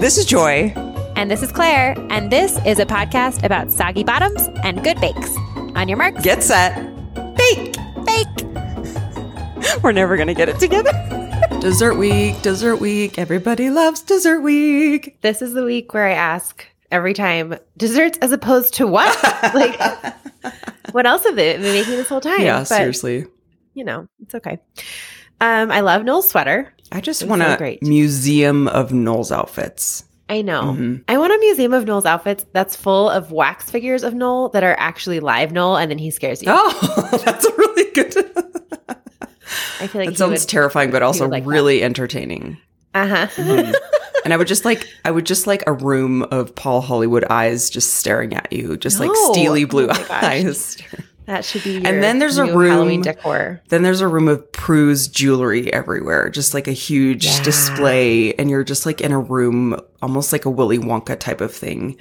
This is Joy. And this is Claire, and this is a podcast about soggy bottoms and good bakes. On your marks, Get set. Bake. bake. We're never going to get it together. dessert week, dessert week. Everybody loves dessert week. This is the week where I ask every time desserts as opposed to what? like, what else have they been making this whole time? Yeah, But, seriously. You know, it's okay. Um, I love Noel's sweater. I just want a great. museum of Noel's outfits. I know. Mhm. I want a museum of Noel's outfits that's full of wax figures of Noel that are actually live Noel, and then he scares you. Oh, that's really good. I feel like that sounds would, terrifying, but also like that. really entertaining. uh-huh. Mhm. and I would just like, I would just like a room of Paul Hollywood eyes just staring at you, just like No. steely Oh blue gosh. eyes. That should be. And then there's a room- Halloween decor. Then there's a room of Prue's jewelry everywhere, just like a huge Yeah. display, and you're just like in a room, almost like a Willy Wonka type of thing.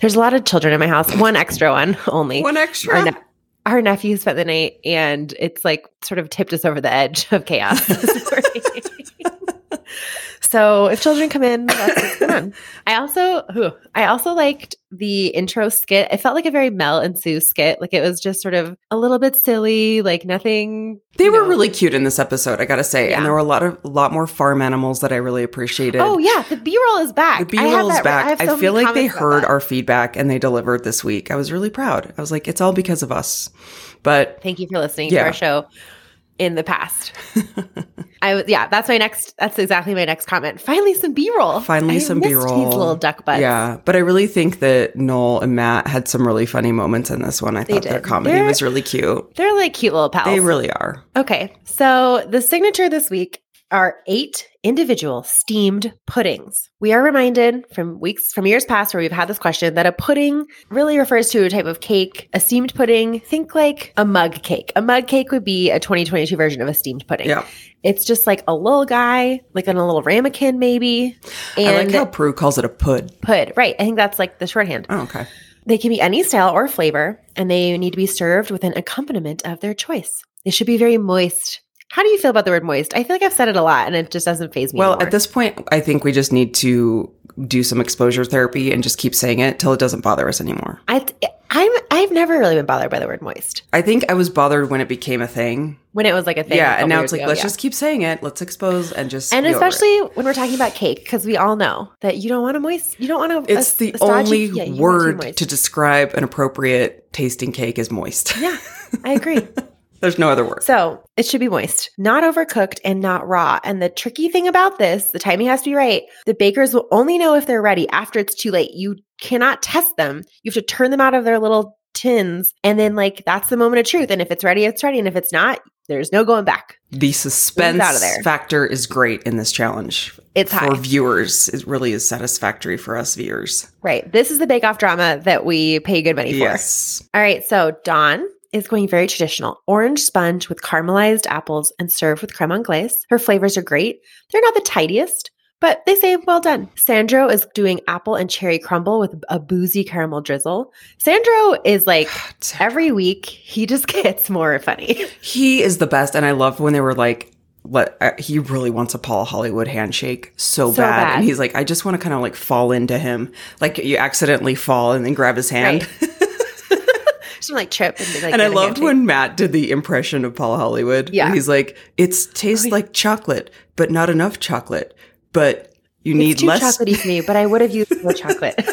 There's a lot of children in my house. One extra one only. One Our, extra. ne- our nephew spent the night, and it's like sort of tipped us over the edge of chaos. this morning. so if children come in, that's on. I also, whew, I also liked the intro skit. It felt like a very Mel and Sue skit. Like it was just sort of a little bit silly, like nothing. They were know. really cute in this episode, I gotta say, Yeah. and there were a lot of a lot more farm animals that I really appreciated. Oh yeah, the B roll is back. The B roll is back. I, so feel like they heard our feedback and they delivered this week. I was really proud. I was like, it's all because of us. But Thank you for listening Yeah. to our show in the past. I yeah, that's my next that's exactly my next comment. Finally some B-roll. Finally I some B-roll. These little duck butts. yeah, but I really think that Noel and Matt had some really funny moments in this one. I thought their comedy They're- was really cute. They're like cute little pals. They really are. Okay. So the signature this week are eight individual steamed puddings. We are reminded from weeks from years past where we've had this question that a pudding really refers to a type of cake. A steamed pudding, think like a mug cake. A mug cake would be a 2022 version of a steamed pudding. Yeah. It's just like a little guy, like in a little ramekin maybe. And I like how Prue calls it a pud. pud. Right. I think that's like the shorthand. Oh, okay. They can be any style or flavor, and they need to be served with an accompaniment of their choice. They should be very moist. How do you feel about the word moist? I feel like I've said it a lot, and it just doesn't phase me. Well, anymore. at this point, I think we just need to do some exposure therapy and just keep saying it till it doesn't bother us anymore. I, I'm, I've never really been bothered by the word moist I think I was bothered when it became a thing. when it was like a thing. yeah, and now it's like ago, let's yeah. just keep saying it. Let's expose and just And be over it. especially when we're talking about cake, because we all know that you don't want a moist. You don't want a. it's a- the a only yeah, word to describe an appropriate tasting cake is moist. Yeah, I agree. There's no other word. So it should be moist, not overcooked and not raw. And the tricky thing about this, the timing has to be right. The bakers will only know if they're ready after it's too late. You cannot test them. You have to turn them out of their little tins. And then, like, that's the moment of truth. And if it's ready, it's ready. And if it's not, there's no going back. The suspense out of there. factor is great in this challenge. It's for high. viewers. It really is satisfactory for us viewers. Right. This is the bake off drama that we pay good money for. Yes. All right. So Dawn is going very traditional orange sponge with caramelized apples and served with creme anglaise. Her flavors are great. They're not the tidiest, but they say well done. Sandro is doing apple and cherry crumble with a boozy caramel drizzle. Sandro is like every week he just gets more funny. He is the best, and I love when they were like, "Let uh, he really wants a Paul Hollywood handshake so, So bad. bad. and he's like, I just want to kind of like fall into him, like you accidentally fall and then grab his hand." Just like trip and, like, and I loved when Matt did the impression of Paul Hollywood. Yeah. He's like, "It tastes like chocolate, but not enough chocolate, but you need too less." chocolatey for me, but I would have used more chocolate.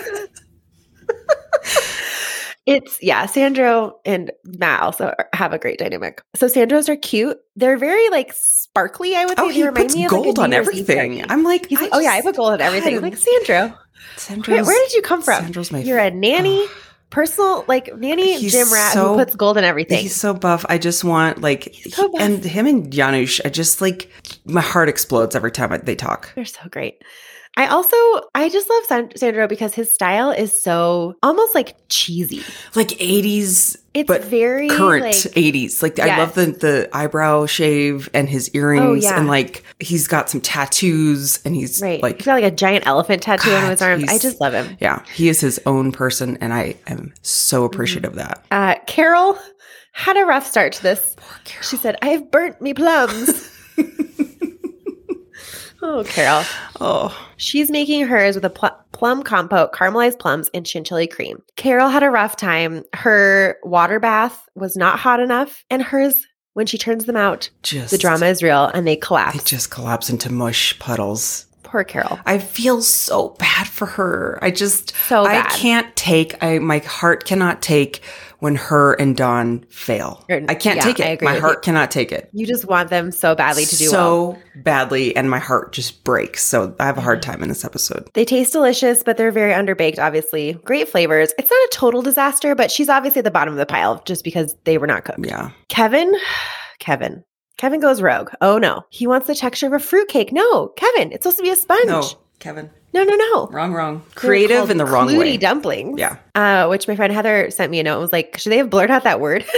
it's yeah, Sandro and Matt also have a great dynamic. So Sandros are cute. They're very like sparkly. I would say Oh, he puts me of like, oh, gold on everything. I'm like, like, oh yeah, I put gold on everything. God, like Sandro, Sandro's, where, where did you come from? Sandro's my You're a nanny, personal like nanny He's gym rat so- who puts gold in everything. He's so buff. I just want like, so and him and Janusz. I just like my heart explodes every time I, they talk. They're so great. I also I just love San- Sandro because his style is so almost like cheesy. Like 80s, It's but very current like, 80s. Like I love the the eyebrow shave and his earrings, Oh, yeah. and like he's got some tattoos, and he's right. like, He's got like a giant elephant tattoo on his arms. I just love him. yeah, he is his own person, and I am Mm-hmm. so appreciative of that. Uh, Carol had a rough start to this. She said, "I have burnt me plums." Oh, Carol. Oh, She's making hers with a pl- plum compote, caramelized plums, and chantilly cream. Carol had a rough time. Her water bath was not hot enough, and hers, when she turns them out, just the drama is real and they collapse. They just collapse into mush puddles. Poor Carol. I feel so bad for her. I just So bad. I can't take I my heart cannot take when her and Dawn fail. I can't yeah, take it. My heart you. cannot take it. You just want them so badly to do so well. badly and my heart just breaks. So I have a hard time in this episode. They taste delicious, but they're very underbaked, obviously. Great flavors. It's not a total disaster, but she's obviously at the bottom of the pile just because they were not cooked. Yeah. Kevin, Kevin. Kevin goes rogue. Oh no. He wants the texture of a fruitcake. No, Kevin, it's supposed to be a sponge. No, Kevin. no, no. no. Wrong, wrong. Creative in the wrong Clootie way. dumplings. Yeah. Uh, which my friend Heather sent me a note and was like, should they have blurred out that word?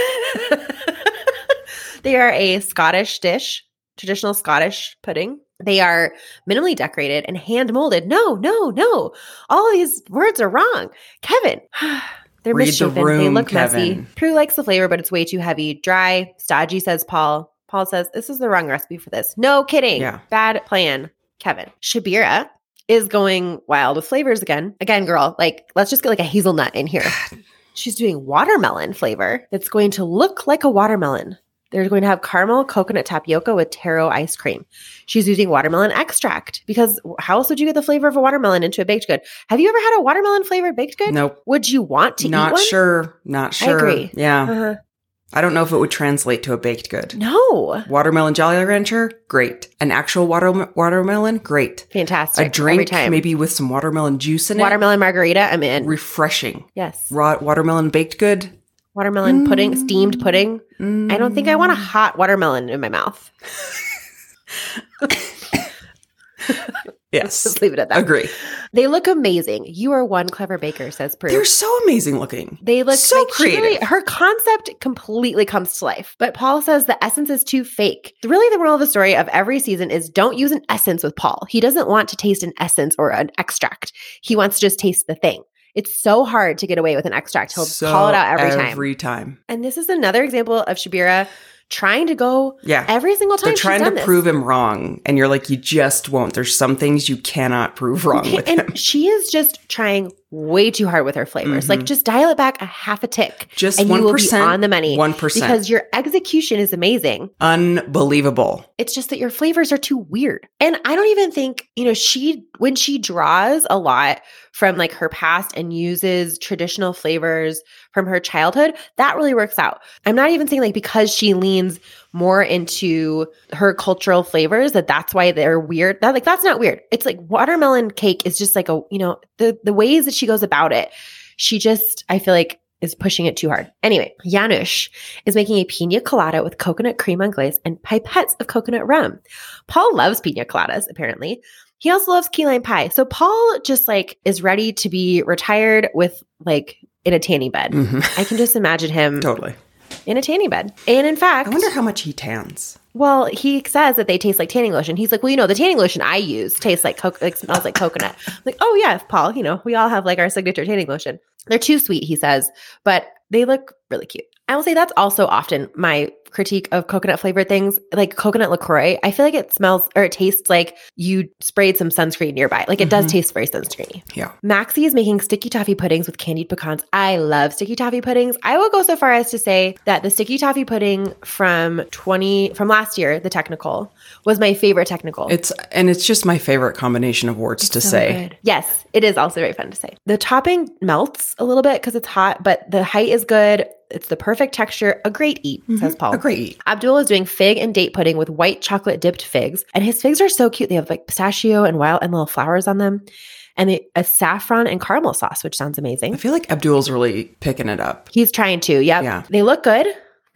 they are a Scottish dish, traditional Scottish pudding. They are minimally decorated and hand molded. No, no, no. All of these words are wrong. Kevin. They're Read the misshapen. they room, look messy. Kevin. Prue likes the flavor, but it's way too heavy. Dry, stodgy, says Paul. Paul says, This is the wrong recipe for this. No kidding. Yeah. Bad plan. Kevin. Syabira is going wild with flavors again. Again, girl, like let's just get like a hazelnut in here. She's doing watermelon flavor that's going to look like a watermelon. They're going to have caramel coconut tapioca with taro ice cream. She's using watermelon extract because how else would you get the flavor of a watermelon into a baked good? Have you ever had a watermelon flavored baked good? Nope. Would you want to eat Not sure. Not sure. agree. Yeah. Uh-huh. I don't know if it would translate to a baked good. No. Watermelon Jolly Rancher, great. An actual water watermelon, great. Fantastic. A Every drink, time. maybe with some watermelon juice in it. watermelon margarita. I'm in. Refreshing. yes. Raw watermelon baked good. Watermelon pudding, steamed pudding. Mm. I don't think I want a hot watermelon in my mouth. Yes. Just leave it at that. Agree. They look amazing. You are one clever baker, says Prue. They're so amazing looking. They look so like she really- creative. her concept completely comes to life. But Paul says the essence is too fake. Really, the moral of the story of every season is don't use an essence with Paul. He doesn't want to taste an essence or an extract. He wants to just taste the thing. It's so hard to get away with an extract. He'll So call it out every, time. Every time. And this is another example of Syabira trying to go Yeah. every single time They're trying to this. prove him wrong. And you're like, you just won't. There's some things you cannot prove wrong with him. she is just trying way too hard with her flavors. Mhm. Like just dial it back a half a tick. Just and you will be 1%. on the money. 1%. Because your execution is amazing. Unbelievable. It's just that your flavors are too weird. And I don't even think, you know, she, when she draws a lot from like her past and uses traditional flavors from her childhood, that really works out. I'm not even saying like because she leans more into her cultural flavors that that's why they're weird. That like that's not weird. It's like watermelon cake is just like a, you know, the the ways that she goes about it. She just I feel like is pushing it too hard. Anyway, Janusz is making a pina colada with coconut creme anglaise and pipettes of coconut rum. Paul loves pina coladas, apparently. He also loves key lime pie. So Paul just like is ready to be retired with like in a tanning bed. hmm I can just imagine him Totally. In a tanning bed. And in fact, I wonder how much he tans. well, he says that they taste like tanning lotion. He's like, well, you know, the tanning lotion I use tastes like like smells like coconut. I'm like, oh yeah, Paul, you know, we all have like our signature tanning lotion. They're too sweet, he says, but they look really cute. I will say that's also often my critique of coconut flavored things, like coconut LaCroix. I feel like it smells or it tastes like you sprayed some sunscreen nearby. Like it does Mhm. taste very sunscreeny. Yeah. Maxy is making sticky toffee puddings with candied pecans. I love sticky toffee puddings. I will go so far as to say that the sticky toffee pudding from 20 from last year, the technical, was my favorite technical. It's and it's just my favorite combination of words to So say. good. Yes, it is also very fun to say. The topping melts a little bit because it's hot, but the height is good. It's the perfect texture. A great eat, says Paul. A great eat. Abdul is doing fig and date pudding with white chocolate dipped figs, and his figs are so cute. They have like pistachio and wild and little flowers on them, and they, a saffron and caramel sauce, which sounds amazing. I feel like Abdul's really picking it up. He's trying to. Yep. Yeah. They look good.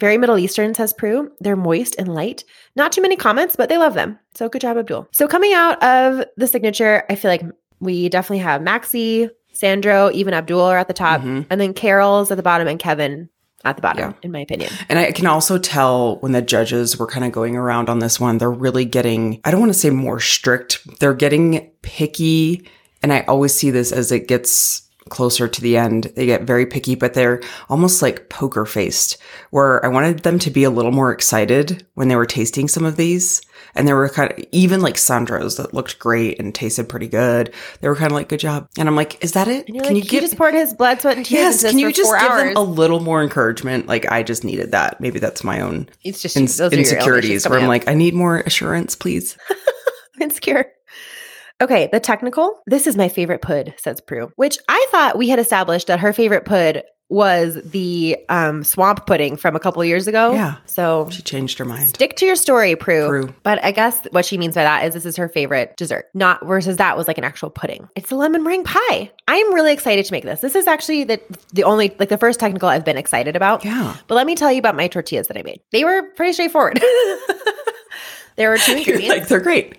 Very Middle Eastern, says Prue. They're moist and light. Not too many comments, but they love them. So good job, Abdul. So coming out of the signature, I feel like we definitely have Maxy, Sandro, even Abdul are at the top, Mhm. and then Carol's at the bottom and Kevin at the bottom, Yeah. in my opinion. And I can also tell when the judges were kind of going around on this one, they're really getting, I don't want to say more strict, they're getting picky. And I always see this as it gets closer to the end. They get very picky, but they're almost like poker faced, where I wanted them to be a little more excited when they were tasting some of these. And they were kind of, even like Sandro's that looked great and tasted pretty good. They were kind of like, good job. And I'm like, is that it? You're like, he just poured his blood, sweat, and tears yes, can you for just give hours. them a little more encouragement? Like, I just needed that. Maybe that's my own it's just ins- those are your elevations insecurities where I'm up. like, I need more assurance, please. insecure. Okay, the technical. This is my favorite pud, says Prue, which I thought we had established that her favorite pud was the um, swamp pudding from a couple years ago. Yeah. So She changed her mind. stick to your story, Prue. Prue. But I guess what she means by that is this is her favorite dessert, not versus that was like an actual pudding. It's a lemon meringue pie. I'm really excited to make this. This is actually the the only like the first technical I've been excited about. Yeah. But let me tell you about my tortillas that I made. They were pretty straightforward. there were two ingredients like, they're great.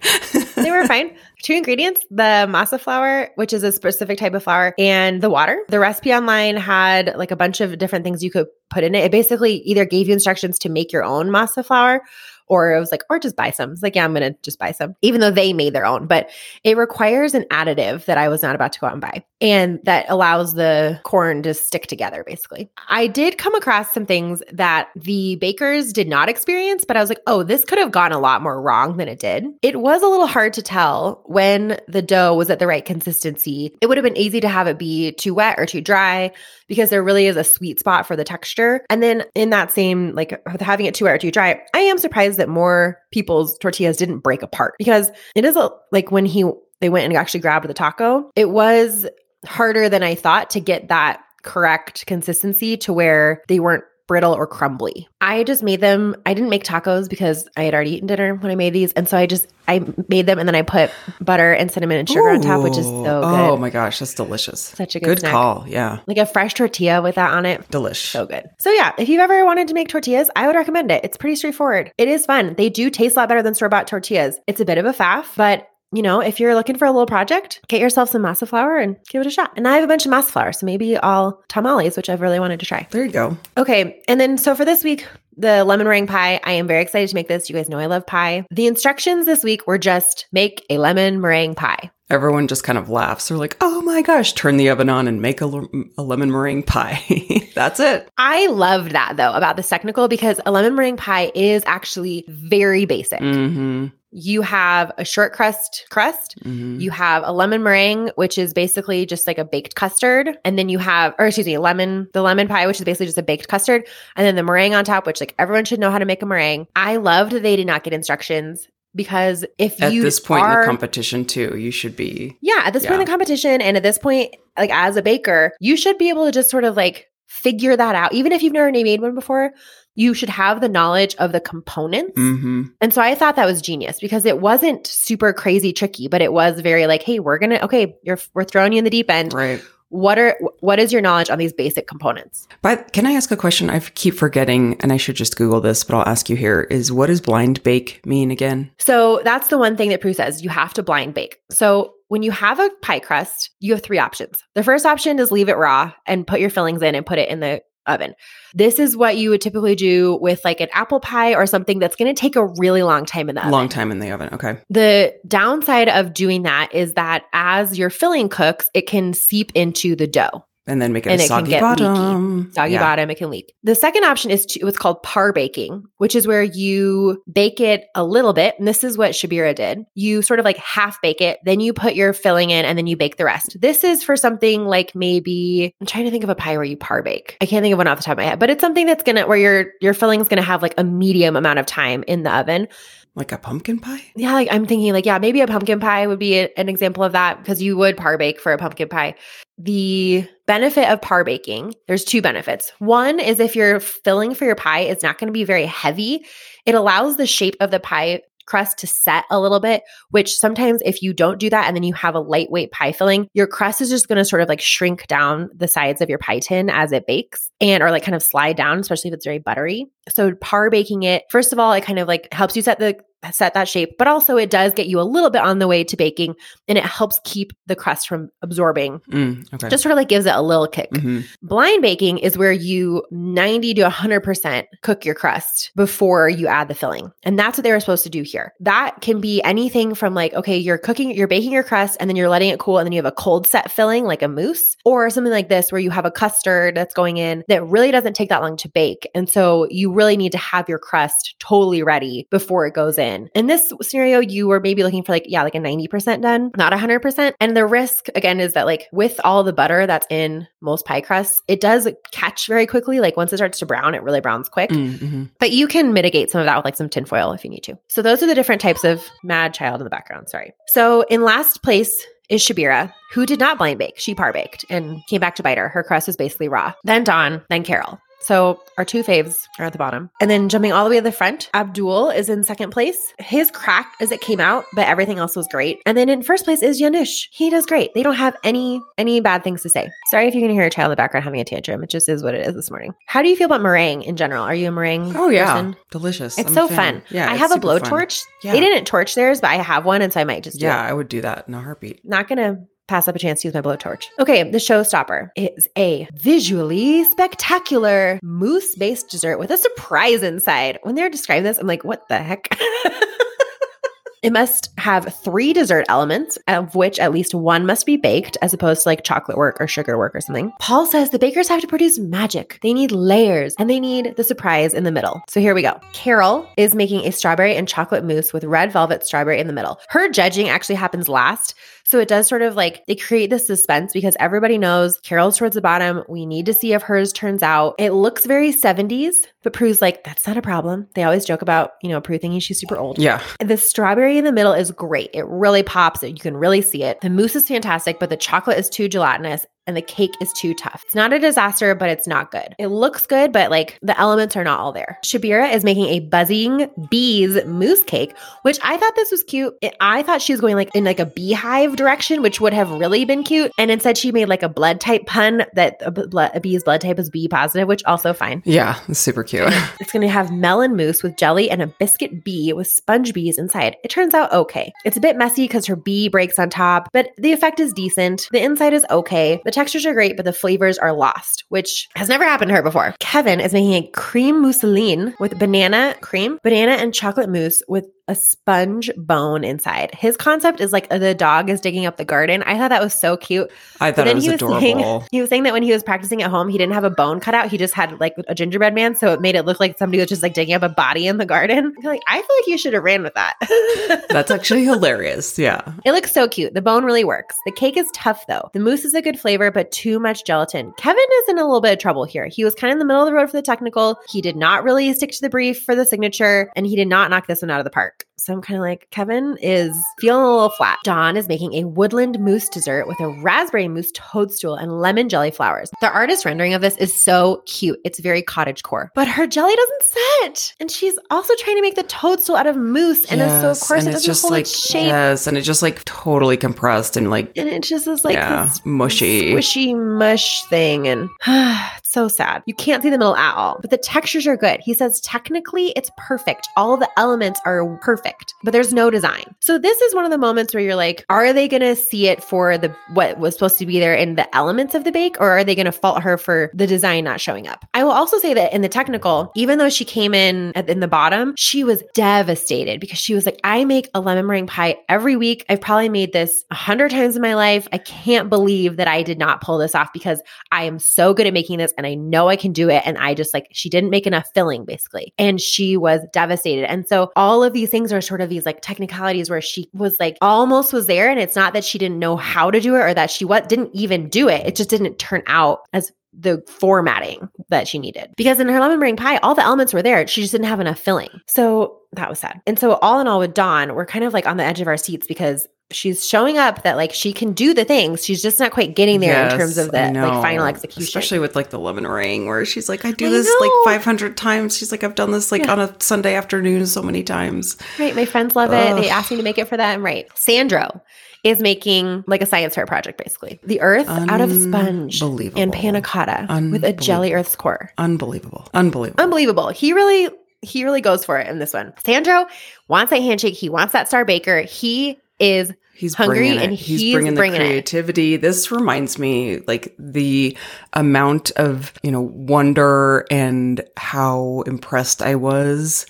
they were fine. Two ingredients the masa flour, which is a specific type of flour, and the water. The recipe online had like a bunch of different things you could put in it. It basically either gave you instructions to make your own masa flour or was like, or just buy some. It's like, yeah, I'm going to just buy some, even though they made their own. But it requires an additive that I was not about to go out and buy. And that allows the corn to stick together, basically. I did come across some things that the bakers did not experience, but I was like, oh, this could have gone a lot more wrong than it did. It was a little hard to tell when the dough was at the right consistency. It would have been easy to have it be too wet or too dry because there really is a sweet spot for the texture. And then in that same, like having it too wet or too dry, I am surprised that more people's tortillas didn't break apart. Because it is a, like when he, they went and actually grabbed the taco, it was harder than I thought to get that correct consistency to where they weren't brittle or crumbly. I just made them. I didn't make tacos because I had already eaten dinner when I made these, and so I just I made them and then I put butter and cinnamon and sugar on top, which is so Ooh. good. Oh my gosh, that's delicious. Such a good good snack. call. Yeah. Like a fresh tortilla with that on it. Delish. So good. So yeah, if you've ever wanted to make tortillas, I would recommend it. It's pretty straightforward. It is fun. They do taste a lot better than store-bought tortillas. It's a bit of a faff, but you know, if you're looking for a little project, get yourself some masa flour and give it a shot. And I have a bunch of masa flour, so maybe I'll tamales, which I've really wanted to try. there you go. Okay. And then so for this week, the lemon meringue pie, I am very excited to make this. You guys know I love pie. The instructions this week were just make a lemon meringue pie. Everyone just kind of laughs. They're like, oh my gosh, turn the oven on and make a, le- a lemon meringue pie. That's it. I loved that though about this technical because a lemon meringue pie is actually very basic. Mm-hmm. You have a short crust crust. mm-hmm. You have a lemon meringue, which is basically just like a baked custard. And then you have, or excuse me, lemon, the lemon pie, which is basically just a baked custard. And then the meringue on top, which like everyone should know how to make a meringue. I loved that they did not get instructions because if you At you this point in the competition, too, you should be. yeah, at this point in the competition and at this point, like as a baker, you should be able to just sort of like figure that out. Even if you've never made one before, you should have the knowledge of the components. Mm-hmm. And so I thought that was genius because it wasn't super crazy tricky, but it was very like, hey, we're gonna okay, you're we're throwing you in the deep end. Right. What are what is your knowledge on these basic components? But can I ask a question? I keep forgetting, and I should just Google this, but I'll ask you here: Is what does blind bake mean again? So that's the one thing that Prue says you have to blind bake. So when you have a pie crust, you have three options. The first option is leave it raw and put your fillings in and put it in the oven. This is what you would typically do with like an apple pie or something that's going to take a really long time in the oven. Long time in the oven. Okay. The downside of doing that is that as your filling cooks, it can seep into the dough. And then make it And a it can soggy get bottom. Soggy Yeah. bottom, it can leak. The second option is to, what's called par baking, which is where you bake it a little bit. And this is what Syabira did. You sort of like half bake it, then you put your filling in, and then you bake the rest. This is for something like maybe I'm trying to think of a pie where you par bake. I can't think of one off the top of my head, but it's something that's gonna where your your filling is gonna have like a medium amount of time in the oven. Like a pumpkin pie? Yeah, like I'm thinking like yeah, maybe a pumpkin pie would be a- an example of that because you would par bake for a pumpkin pie. The benefit of par baking, there's two benefits. One is if your filling for your pie is not going to be very heavy, it allows the shape of the pie crust to set a little bit, which sometimes if you don't do that and then you have a lightweight pie filling, your crust is just going to sort of like shrink down the sides of your pie tin as it bakes and or like kind of slide down, especially if it's very buttery. So par baking it, first of all, it kind of like helps you set the set that shape, but also it does get you a little bit on the way to baking and it helps keep the crust from absorbing. Mm, okay. Just sort of like gives it a little kick. Mhm. Blind baking is where you 90 to 100% cook your crust before you add the filling. And that's what they were supposed to do here. That can be anything from like, okay, you're cooking, you're baking your crust and then you're letting it cool and then you have a cold set filling like a mousse or something like this where you have a custard that's going in that really doesn't take that long to bake. And so you really need to have your crust totally ready before it goes in in. In this scenario, you were maybe looking for like, yeah, like a 90% done, not 100%. And the risk again is that like with all the butter that's in most pie crusts, it does catch very quickly. Like once it starts to brown, it really browns quick. Mm-hmm. But you can mitigate some of that with like some tinfoil if you need to. So those are the different types of mad child in the background. Sorry. So in last place is Syabira, who did not blind bake. She par baked and came back to bite her. Her crust was basically raw. Then Dawn, then Carol. So our two faves are at the bottom. And then jumping all the way to the front, Abdul is in second place. His crack as it came out, but everything else was great. And then in first place is Janusz. He does great. They don't have any any bad things to say. Sorry if you can hear a child in the background having a tantrum. It just is what it is this morning. How do you feel about meringue in general? Are you a meringue? Oh yeah, person? delicious. It's I'm so fun. Yeah, I have a blowtorch. Yeah. They didn't torch theirs, but I have one, and so I might just do Yeah. I would do that in a heartbeat. Not gonna pass up a chance to use my blowtorch. Okay, the showstopper is a visually spectacular mousse-based dessert with a surprise inside. When they're describing this, I'm like, what the heck? It must have three dessert elements, of which at least one must be baked, as opposed to like chocolate work or sugar work or something. Paul says the bakers have to produce magic. They need layers and they need the surprise in the middle. So here we go. Carol is making a strawberry and chocolate mousse with red velvet strawberry in the middle. Her judging actually happens last. So it does sort of like they create this suspense because everybody knows Carol's towards the bottom. We need to see if hers turns out. It looks very 70s, but Prue's like, that's not a problem. They always joke about, you know, Prue thinking she's super old. Yeah, The strawberry in the middle is great. It really pops. You can really see it. The mousse is fantastic, but the chocolate is too gelatinous and the cake is too tough. It's not a disaster, but it's not good. It looks good, but like the elements are not all there. Syabira is making a buzzing bees mousse cake, which I thought this was cute. I thought she was going like in like a beehive direction, which would have really been cute. And instead, she made like a blood type pun that a, b- blood, a bee's blood type is B positive, which also fine. yeah, super cute. It's going to have melon mousse with jelly and a biscuit bee with sponge bees inside. It turns out okay. It's a bit messy because her bee breaks on top, but the effect is decent. The inside is okay. The textures are great, but the flavors are lost, which has never happened to her before. Kevin is making a cream mousseline with banana cream, banana and chocolate mousse with a sponge bone inside. His concept is like the dog is digging up the garden. I thought that was so cute. I thought it was he was adorable. saying he was saying that when he was practicing at home, he didn't have a bone cut out. He just had like a gingerbread man, so it made it look like somebody was just like digging up a body in the garden. Like, I feel like you should have ran with that. That's actually hilarious. Yeah. it looks so cute. The bone really works. The cake is tough though. The mousse is a good flavor, but too much gelatin. Kevin is in a little bit of trouble here. He was kind of in the middle of the road for the technical. He did not really stick to the brief for the signature, and he did not knock this one out of the park work so I'm kind of like, Kevin is feeling a little flat. Dawn is making a woodland mousse dessert with a raspberry mousse toadstool and lemon jelly flowers. The artist rendering of this is so cute. It's very cottage core, but her jelly doesn't set. And she's also trying to make the toadstool out of mousse. And it's so, of course, it doesn't just hold like its shape. yes, and it just like totally compressed and like And it just is like Yeah, this mushy. squishy mush thing. And it's so sad. You can't see the middle at all, but the textures are good. He says technically it's perfect. All the elements are perfect, but there's no design. So this is one of the moments where you're like, are they going to see it for the what was supposed to be there in the elements of the bake, or are they going to fault her for the design not showing up? I will also say that in the technical, even though she came in at, in the bottom, she was devastated because she was like, I make a lemon meringue pie every week. I've probably made this a hundred times in my life. I can't believe that I did not pull this off because I am so good at making this and I know I can do it. And I just like, she didn't make enough filling basically. And she was devastated. And so all of these things are sort of these like technicalities where she was like almost was there. And it's not that she didn't know how to do it or that she what didn't even do it. It just didn't turn out as the formatting that she needed. Because in her lemon meringue pie, all the elements were there. She just didn't have enough filling. So that was sad. And so all in all with Dawn, we're kind of like on the edge of our seats because she's showing up that like she can do the things. She's just not quite getting there in terms of the like final execution. Especially with like the lemon ring, where she's like, I do I this know. like 500 times. She's like, I've done this like Yeah. on a Sunday afternoon so many times. Right. My friends love it. They asked me to make it for them. Right. Sandro is making like a science fair project, basically. The earth out of sponge and panna cotta with a jelly earth's core. Unbelievable. Unbelievable. Unbelievable. He really, he really goes for it in this one. Sandro wants that handshake. He wants that star baker. He is He's hungry and he's, he's bringing the bringing it. creativity. This reminds me like the amount of, you know, wonder and how impressed I was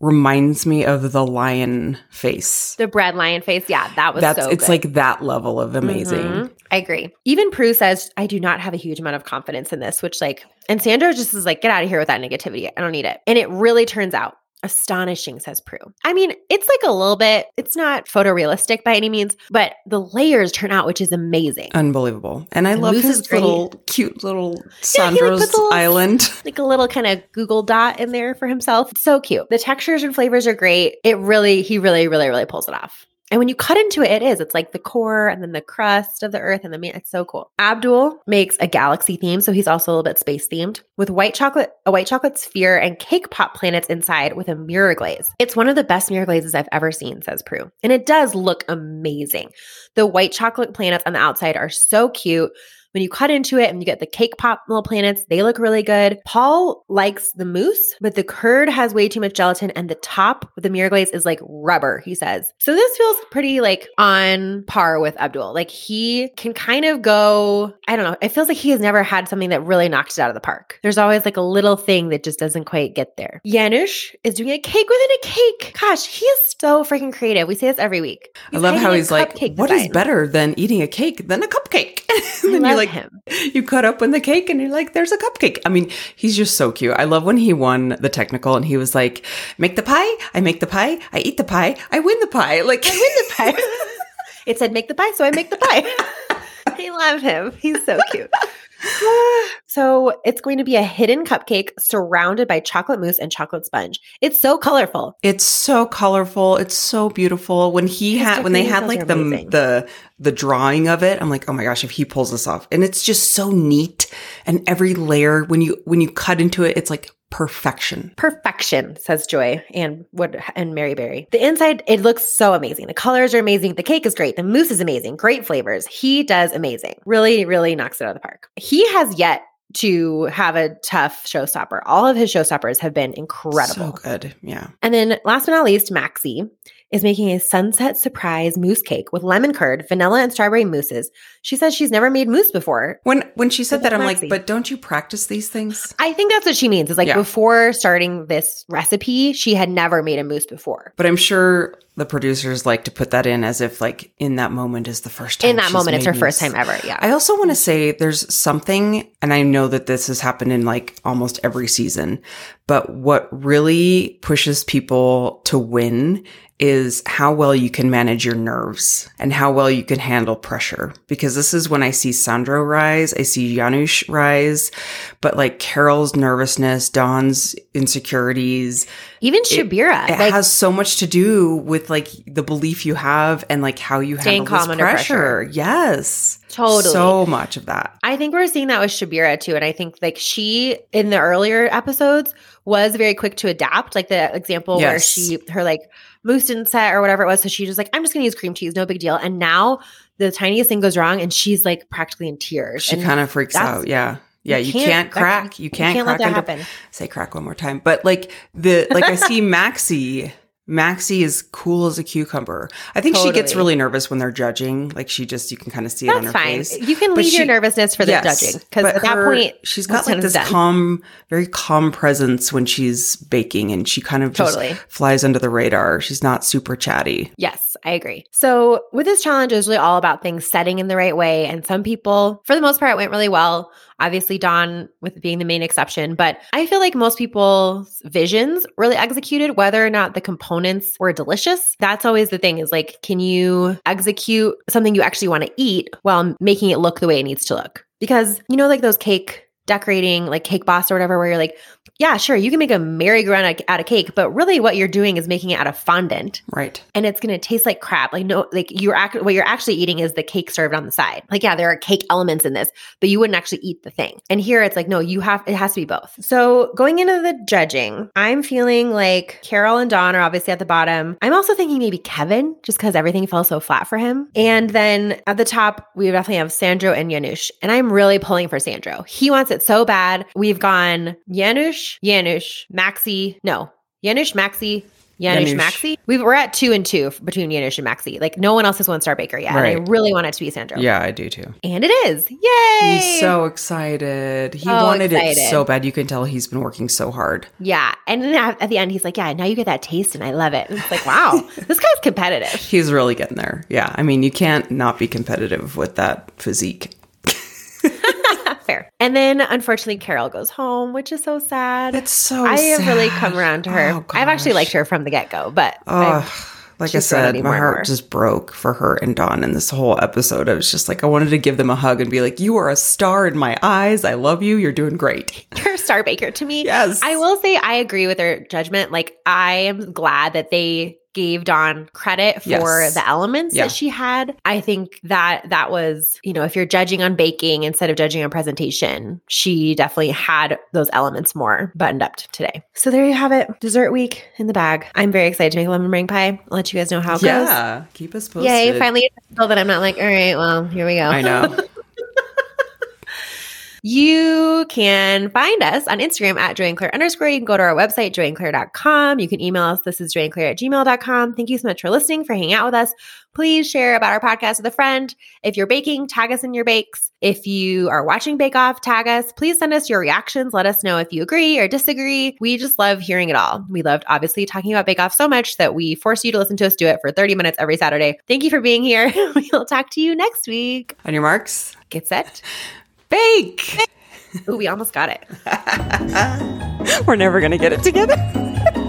reminds me of the lion face. the bread lion face. Yeah, that was That's so it's good. like that level of amazing. Mhm. I agree. Even Prue says, I do not have a huge amount of confidence in this, which like, and Sandro just is like, get out of here with that negativity. I don't need it. And it really turns out. astonishing, says Prue. I mean, it's like a little bit, it's not photorealistic by any means, but the layers turn out, which is amazing. Unbelievable. And I The love his little cute little Yeah, he, like, Sandro's little- island. like a little kind of Google dot in there for himself. It's so cute. The textures and flavors are great. It really, he really, really, really pulls it off. And when you cut into it, it is. It's like the core and then the crust of the earth and the meat. It's so cool. Abdul makes a galaxy theme, so he's also a little bit space themed with white chocolate, a white chocolate sphere and cake pop planets inside with a mirror glaze. It's one of the best mirror glazes I've ever seen, says Prue. And it does look amazing. The white chocolate planets on the outside are so cute. When you cut into it and you get the cake pop little planets, they look really good. Paul likes the mousse, but the curd has way too much gelatin and the top with the mirror glaze is like rubber, he says. So this feels pretty like on par with Abdul. Like he can kind of go, I don't know, it feels like he has never had something that really knocked it out of the park. There's always like a little thing that just doesn't quite get there. Janusz is doing a cake within a cake. Gosh, he is so freaking creative. We say this every week. I love how he's like, "What is design." better than eating a cake than a cupcake? Then you're like, him. you cut open the cake and you're like, there's a cupcake. I mean, he's just so cute. I love when he won the technical and he was like, make the pie, I make the pie, I eat the pie, I win the pie. Like, I win the pie. it said make the pie, so I make the pie. I love him. He's so cute. so it's going to be a hidden cupcake surrounded by chocolate mousse and chocolate sponge. It's so colorful. It's so colorful. It's so beautiful. When he had when they had like the amazing. the the drawing of it, I'm like, oh my gosh, if he pulls this off. And it's just so neat. And every layer when you when you cut into it, it's like perfection. Perfection, says Joy and what and Mary Berry. The inside, it looks so amazing. The colors are amazing. The cake is great. The mousse is amazing. Great flavors. He does amazing. Really, really knocks it out of the park. He has yet to have a tough showstopper. All of his showstoppers have been incredible. So good. Yeah. And then last but not least, Maxy is making a sunset surprise mousse cake with lemon curd, vanilla, and strawberry mousses. She says she's never made mousse before. When when she said that, I'm like, but don't you practice these things? I think that's what she means. Is like Yeah. before starting this recipe, she had never made a mousse before. But I'm sure the producers like to put that in as if like in that moment is the first time. In that moment, it's her made first time ever. Yeah. I also want to say there's something, and I know that this has happened in like almost every season, but what really pushes people to win is how well you can manage your nerves and how well you can handle pressure. Because this is when I see Sandro rise, I see Janusz rise, but like Carol's nervousness, Dawn's insecurities, Even Syabira, it like has so much to do with like the belief you have and like how you handle pressure. pressure. Yes. Totally. So much of that. I think we're seeing that with Syabira too. And I think like she in the earlier episodes was very quick to adapt. Like the example where she her like mousse didn't set or whatever it was. So she was like, I'm just gonna use cream cheese, no big deal. And now the tiniest thing goes wrong and she's like practically in tears. She kind of freaks out. Yeah. Yeah. You can't, that- crack. You can't, let crack that under- happen. Say crack one more time. But like the, like I see Maxy. Maxy is cool as a cucumber. I think she gets really nervous when they're judging. Like she just, you can kind of see it on That's her fine. face. You can But leave your she- nervousness for the Yes, judging. Because at that point, she's got like this done. calm, very calm presence when she's baking, and she kind of just Totally. flies under the radar. She's not super chatty. Yes, I agree. So, with this challenge, it was really all about things setting in the right way. And some people, for the most part, went really well. Obviously, Dawn with being the main exception, but I feel like most people's visions really executed, whether or not the components were delicious. That's always the thing is like, can you execute something you actually want to eat while making it look the way it needs to look? Because, you know, like those cake decorating, like Cake Boss or whatever, where you're like, yeah, sure, you can make a merry-go-round out- out of cake, but really what you're doing is making it out of fondant Right. and it's gonna taste like crap. Like no, like you're act- what you're actually eating is the cake served on the side. Like yeah, there are cake elements in this, but you wouldn't actually eat the thing. And here it's like no, you have it has to be both. So going into the judging, I'm feeling like Carol and Dawn are obviously at the bottom. I'm also thinking maybe Kevin, just because everything fell so flat for him. And then at the top, we definitely have Sandro and Janusz and I'm really pulling for Sandro. He wants it so bad. We've gone Janusz, Janusz, Maxy, no. Janusz, Maxy, Janusz. Maxy. We we're at two and two between Janusz and Maxy. Like no one else has one star baker yet. And I really want it to be Sandro. Yeah, I do too. And it is. Yay! He's so excited. He wanted it excited. so bad. You can tell he's been working so hard. yeah. And then at, at the end, he's like, Yeah, now you get that taste, and I love it. And it's like, wow, this guy's competitive. He's really getting there. Yeah. I mean, you can't not be competitive with that physique. And then unfortunately, Carol goes home, which is so sad. It's so I have really come around to her. Oh, I've actually liked her from the get go, but Oh, like I said, my heart just broke for her and Dawn in this whole episode. I was just like, I wanted to give them a hug and be like, "You are a star in my eyes. I love you. You're doing great." you're a star baker to me. Yes, I will say I agree with their judgment. Like I am glad that they gave Dawn credit for Yes. the elements Yeah. that she had. I think that that was, you know, if you're judging on baking instead of judging on presentation, she definitely had those elements more buttoned up today. So there you have it. Dessert week in the bag. I'm very excited to make lemon meringue pie. I'll let you guys know how it goes. Yeah, keep us posted. Yay, finally that I'm not like, all right, well, here we go. I know. You can find us on Instagram at Joy and Claire underscore. You can go to our website, joyandclaire.com. You can email us. This is joyandclaire at gmail.com. Thank you so much for listening, for hanging out with us. Please share about our podcast with a friend. If you're baking, tag us in your bakes. If you are watching Bake Off, tag us. Please send us your reactions. Let us know if you agree or disagree. We just love hearing it all. We loved obviously talking about Bake Off so much that we force you to listen to us do it for 30 minutes every Saturday. Thank you for being here. we'll talk to you next week. On your marks, Get set. bake. Ooh, we almost got it. We're never gonna get it together.